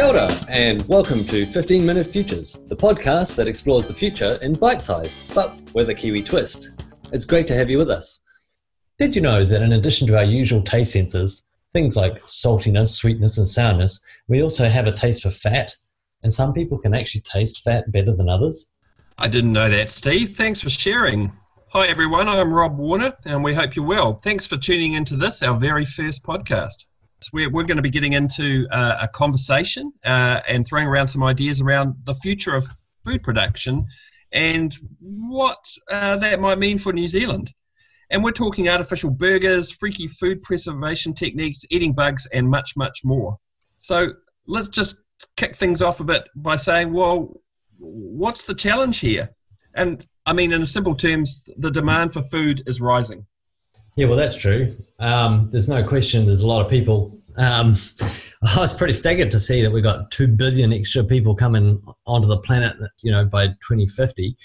Kia ora, and welcome to 15 Minute Futures, the podcast that explores the future in bite size, but with a Kiwi twist. It's great to have you with us. Did you know that in addition to our usual taste sensors, things like saltiness, sweetness, and sourness, we also have a taste for fat? And some people can actually taste fat better than others. I didn't know that, Steve. Thanks for sharing. Hi, everyone. I'm Rob Warner, and we hope you're well. Thanks for tuning into this, our very first podcast. We're, we're going to be getting into uh, a conversation uh, and throwing around some ideas around the future of food production and what uh, that might mean for New Zealand. And we're talking artificial burgers, freaky food preservation techniques, eating bugs, and much, much more. So let's just kick things off a bit by saying, well, what's the challenge here? And I mean, in simple terms, the demand for food is rising. Yeah, well, that's true. Um, there's no question. There's a lot of people. Um, I was pretty staggered to see that we've got two billion extra people coming onto the planet. You know, by 2050.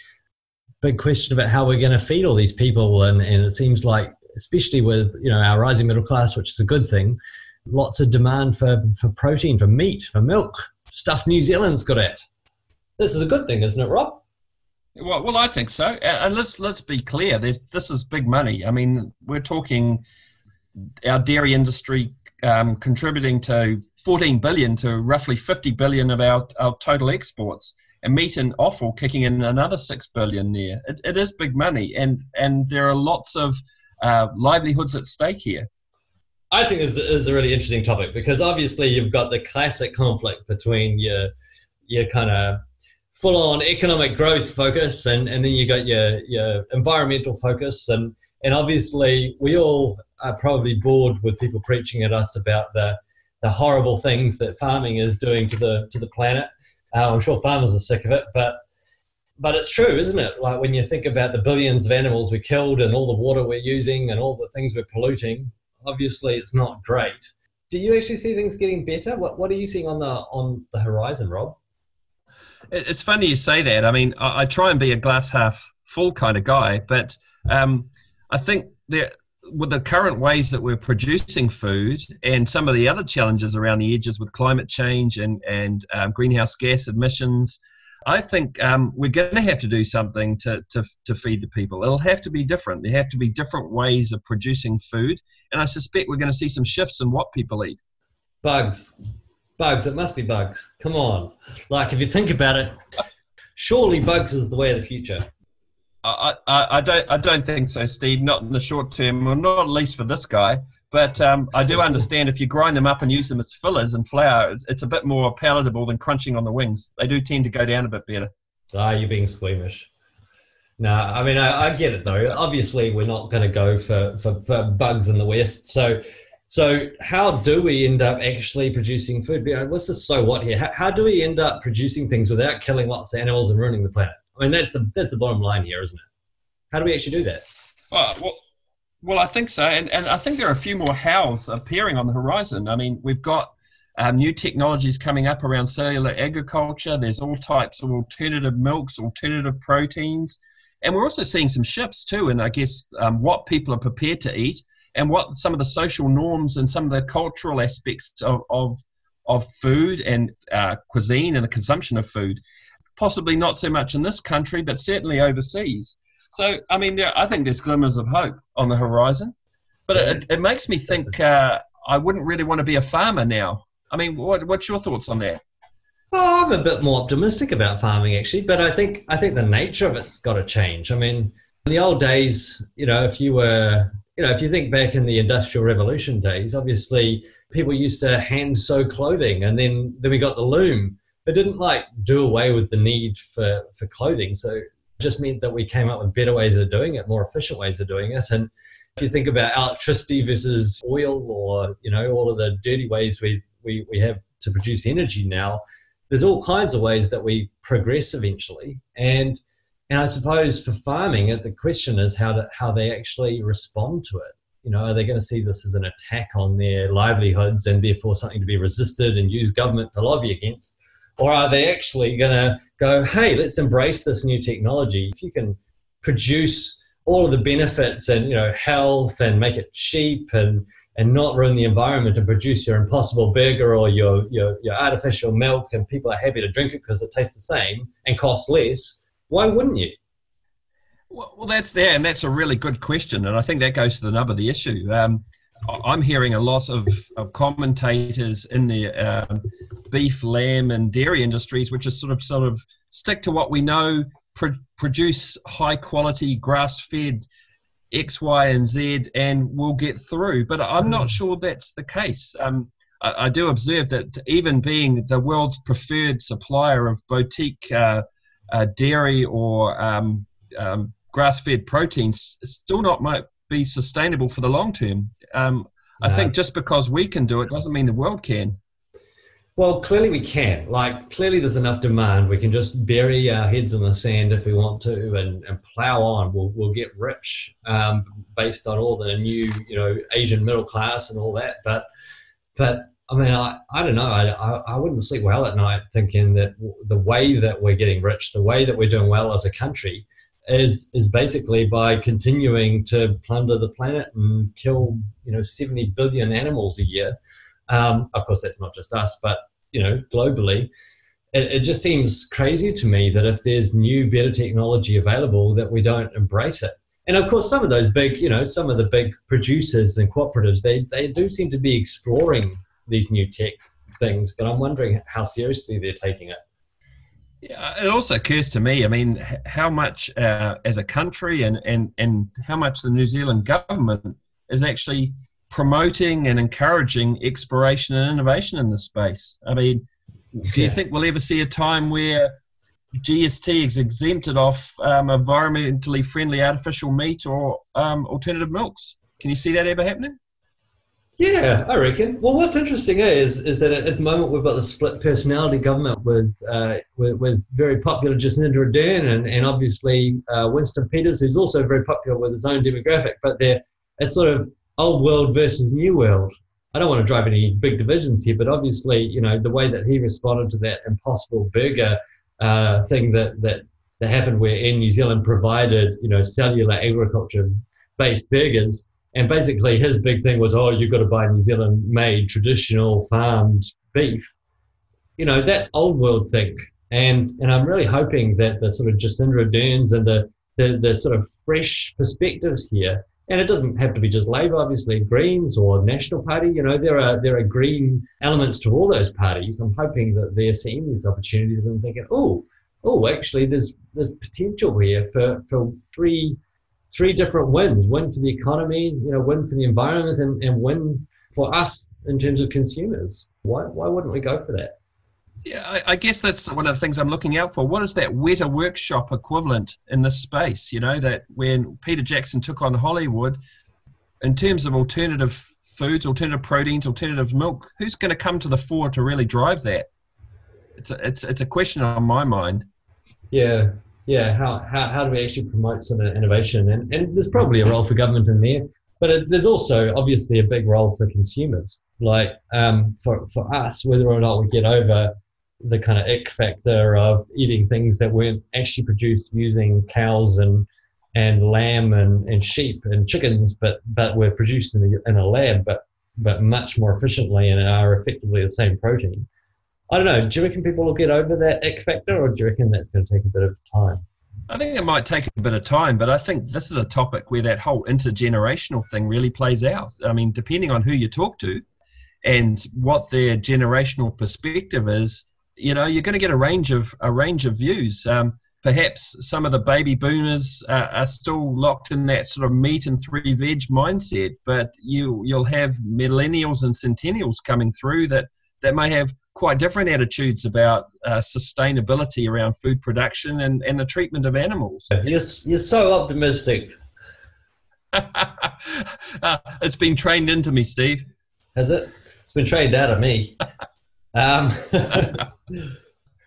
Big question about how we're going to feed all these people, and, and it seems like, especially with you know our rising middle class, which is a good thing, lots of demand for for protein, for meat, for milk, stuff New Zealand's good at. This is a good thing, isn't it, Rob? Well, well, I think so. And let's let's be clear. There's, this is big money. I mean, we're talking our dairy industry um, contributing to 14 billion to roughly 50 billion of our, our total exports, and meat and offal kicking in another six billion there. It, it is big money, and and there are lots of uh, livelihoods at stake here. I think this is a really interesting topic because obviously you've got the classic conflict between your your kind of full on economic growth focus and, and then you got your, your environmental focus and and obviously we all are probably bored with people preaching at us about the the horrible things that farming is doing to the to the planet. Uh, I'm sure farmers are sick of it, but but it's true, isn't it? Like when you think about the billions of animals we killed and all the water we're using and all the things we're polluting, obviously it's not great. Do you actually see things getting better? What what are you seeing on the on the horizon, Rob? It's funny you say that. I mean, I, I try and be a glass half full kind of guy, but um, I think there, with the current ways that we're producing food and some of the other challenges around the edges with climate change and, and um, greenhouse gas emissions, I think um, we're going to have to do something to, to, to feed the people. It'll have to be different. There have to be different ways of producing food. And I suspect we're going to see some shifts in what people eat. Bugs. Bugs, it must be bugs. Come on. Like, if you think about it, surely bugs is the way of the future. I, I, I don't I don't think so, Steve. Not in the short term, or not at least for this guy. But um, I do understand if you grind them up and use them as fillers and flour, it's, it's, a bit more palatable than crunching on the wings. They do tend to go down a bit better. Ah, you're being squeamish. No, I mean I, I get it though. Obviously, we're not going to go for, for, for bugs in the west. So so how do we end up actually producing food? What's the so what here? How, how, do we end up producing things without killing lots of animals and ruining the planet? I mean, that's the that's the bottom line here, isn't it? How do we actually do that? Well, well, well I think so, and and I think there are a few more hows appearing on the horizon. I mean, we've got um, new technologies coming up around cellular agriculture. There's all types of alternative milks, alternative proteins, and we're also seeing some shifts too. And I guess um, what people are prepared to eat and what some of the social norms and some of the cultural aspects of, of, of food and uh, cuisine and the consumption of food. Possibly not so much in this country, but certainly overseas. So, I mean, I think there's glimmers of hope on the horizon. But it, it makes me think uh, I wouldn't really want to be a farmer now. I mean, what, what's your thoughts on that? Oh, I'm a bit more optimistic about farming actually, but I think I think the nature of it's got to change. I mean, in the old days, you know, if you were you know, if you think back in the Industrial Revolution days, obviously people used to hand sew clothing, and then then we got the loom. It didn't like do away with the need for for clothing, so just meant that we came up with better ways of doing it, more efficient ways of doing it. And if you think about electricity versus oil, or you know, all of the dirty ways we we, we have to produce energy now, there's all kinds of ways that we progress eventually, and and I suppose for farming, the question is how to, how they actually respond to it. You know, are they going to see this as an attack on their livelihoods and therefore something to be resisted and use government to lobby against? Or are they actually going to go, hey, let's embrace this new technology? If you can produce all of the benefits and you know health and make it cheap and and not ruin the environment and produce your impossible burger or your, your, your artificial milk and people are happy to drink it because it tastes the same and costs less, why wouldn't you? Well, that's there, and that's a really good question, and I think that goes to the nub of the issue. Um, I'm hearing a lot of, of commentators in the um, beef, lamb, and dairy industries, which is sort of sort of stick to what we know, pr- produce high quality grass fed X, Y, and Z, and we'll get through. But I'm not hmm. sure that's the case. Um, I, I, do observe that even being the world's preferred supplier of boutique uh, uh, dairy or um, um, grass fed proteins, still not might be sustainable for the long term. Um, I think just because we can do it doesn't mean the world can. Well, clearly we can. Like, clearly there's enough demand. We can just bury our heads in the sand if we want to and, and plow on. We'll, we'll get rich um, based on all the new, you know, Asian middle class and all that. But, but I mean, I, I don't know. I, I, wouldn't sleep well at night thinking that the way that we're getting rich, the way that we're doing well as a country, is is basically by continuing to plunder the planet and kill you know 70 billion animals a year. Um, of course, that's not just us, but you know globally. It, it just seems crazy to me that if there's new, better technology available, that we don't embrace it. And of course, some of those big, you know, some of the big producers and cooperatives, they, they do seem to be exploring these new tech things, but I'm wondering how seriously they're taking it. Yeah, it also occurs to me. I mean, how much uh, as a country and, and and how much the New Zealand government is actually promoting and encouraging exploration and innovation in this space. I mean, do you think we'll ever see a time where GST is exempted off um, environmentally friendly artificial meat or um, alternative milks? Can you see that ever happening? Yeah, I reckon. Well, what's interesting is is that at the moment we've got the split personality government with uh, with, with, very popular Jacinda Ardern and, and obviously uh, Winston Peters, who's also very popular with his own demographic. But they're it's sort of old world versus new world. I don't want to drive any big divisions here, but obviously, you know, the way that he responded to that impossible burger uh, thing that, that that happened where in New Zealand provided, you know, cellular agriculture based burgers and basically, his big thing was, oh, you've got to buy New Zealand made traditional farmed beef. You know, that's old world think. And, and I'm really hoping that the sort of Jacinda Ardern's and the, the, the sort of fresh perspectives here, and it doesn't have to be just Labour, obviously, Greens or National Party. You know, there are there are green elements to all those parties. I'm hoping that they're seeing these opportunities and thinking, oh, oh, actually, there's there's potential here for for three three different wins win for the economy you know win for the environment and, and win for us in terms of consumers. Why, why wouldn't we go for that? Yeah I, I, guess that's one of the things i'm looking out for. What is that weta workshop equivalent in this space? You know that when peter jackson took on hollywood in terms of alternative foods alternative proteins alternative milk who's going to come to the fore to really drive that? It's a, it's, it's a question on my mind. Yeah yeah, how, how, how do we actually promote some innovation? And, and there's probably a role for government in there, but it, there's also obviously a big role for consumers. Like um, for, for us, whether or not we get over the kind of ick factor of eating things that weren't actually produced using cows and and lamb and, and sheep and chickens, but but were produced in a, in a lab, but but much more efficiently and are effectively the same protein. I don't know. Do you reckon people will get over that ick factor, or do you reckon that's going to take a bit of time? I think it might take a bit of time, but I think this is a topic where that whole intergenerational thing really plays out. I mean, depending on who you talk to and what their generational perspective is, you know, you're going to get a range of a range of views. Um, perhaps some of the baby boomers uh, are still locked in that sort of meat and three veg mindset, but you you'll have millennials and centennials coming through that that may have quite different attitudes about uh, sustainability around food production and, and the treatment of animals. You're, you're so optimistic. uh, it's been trained into me, Steve. Has it? It's been trained out of me. um,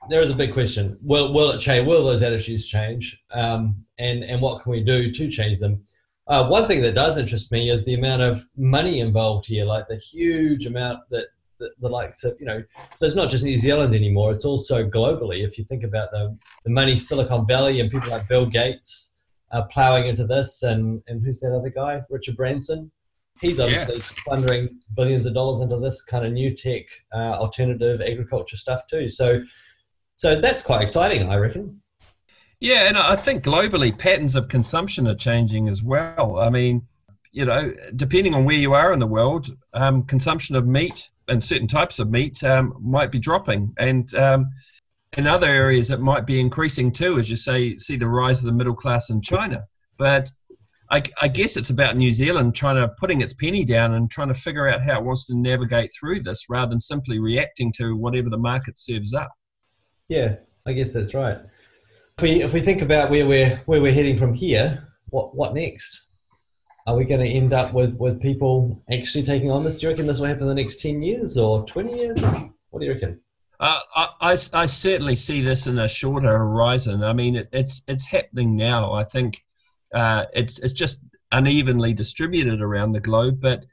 there is a big question. Will, will it change? Will those attitudes change? Um, and, and what can we do to change them? Uh, one thing that does interest me is the amount of money involved here, like the huge amount that the, the, likes of you know so it's not just new zealand anymore it's also globally if you think about the, the money silicon valley and people like bill gates are plowing into this and and who's that other guy richard branson he's obviously yeah. billions of dollars into this kind of new tech, uh, alternative agriculture stuff too. So, so that's quite exciting, I reckon. Yeah, and I think globally patterns of consumption are changing as well. I mean, you know, depending on where you are in the world, um, consumption of meat and certain types of meat um, might be dropping, and um, in other areas it might be increasing too, as you say, see the rise of the middle class in China. But I, I, guess it's about New Zealand trying to putting its penny down and trying to figure out how it wants to navigate through this, rather than simply reacting to whatever the market serves up. Yeah, I guess that's right. If we if we think about where we're where we're heading from here, what what next? Are we going to end up with, with people actually taking on this? Do you reckon this will happen in the next 10 years or 20 years? What do you reckon? Uh, I, I certainly see this in a shorter horizon. I mean, it, it's it's happening now. I think uh, it's it's just unevenly distributed around the globe. But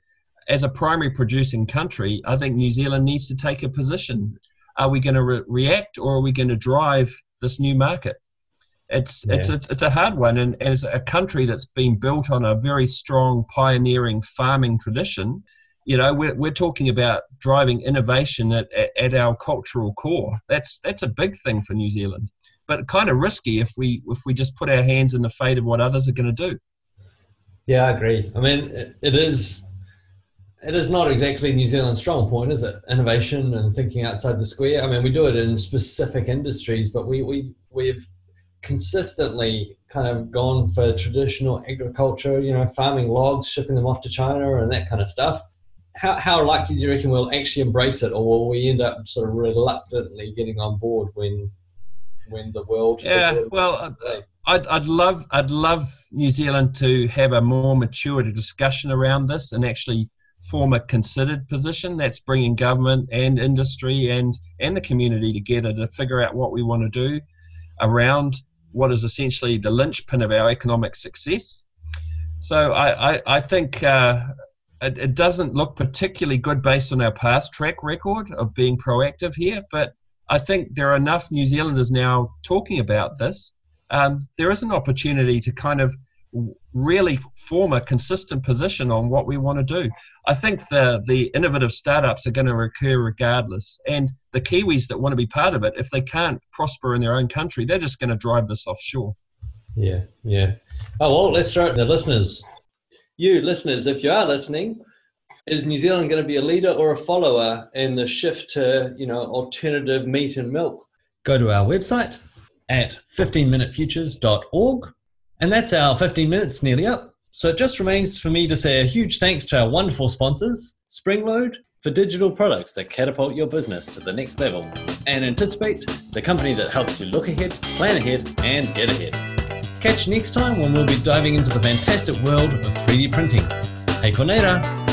as a primary producing country, I think New Zealand needs to take a position. Are we going to re- react, or are we going to drive this new market? It's yeah. it's a, it's a hard one, and as a country that's been built on a very strong pioneering farming tradition, you know, we're we're talking about driving innovation at, at, at our cultural core. That's that's a big thing for New Zealand, but kind of risky if we if we just put our hands in the fate of what others are going to do. Yeah, I agree. I mean, it, it is it is not exactly New Zealand's strong point, is it? Innovation and thinking outside the square. I mean, we do it in specific industries, but we we we've consistently kind of gone for traditional agriculture, you know, farming logs, shipping them off to China and that kind of stuff. How, how likely do you reckon we'll actually embrace it, or will we end up sort of reluctantly getting on board when when the world? Yeah, well, I'd, I'd love I'd love New Zealand to have a more mature discussion around this and actually form a considered position that's bringing government and industry and and the community together to figure out what we want to do around what is essentially the linchpin of our economic success. So I, I, I think uh, it, it, doesn't look particularly good based on our past track record of being proactive here, but I think there are enough New Zealanders now talking about this. Um, there is an opportunity to kind of really form a consistent position on what we want to do. I think the the innovative startups are going to occur regardless, and the Kiwis that want to be part of it, if they can't prosper in their own country, they're just going to drive this offshore. Yeah, yeah. Oh well, let's start the listeners. You listeners, if you are listening, is New Zealand going to be a leader or a follower in the shift to you know alternative meat and milk? Go to our website at 15minutefutures.org and that's our 15 minutes nearly up. So it just remains for me to say a huge thanks to our wonderful sponsors, Springload, for digital products that catapult your business to the next level, and Anticipate, the company that helps you look ahead, plan ahead, and get ahead. Catch you next time when we'll be diving into the fantastic world of 3D printing. Hey, Cornera!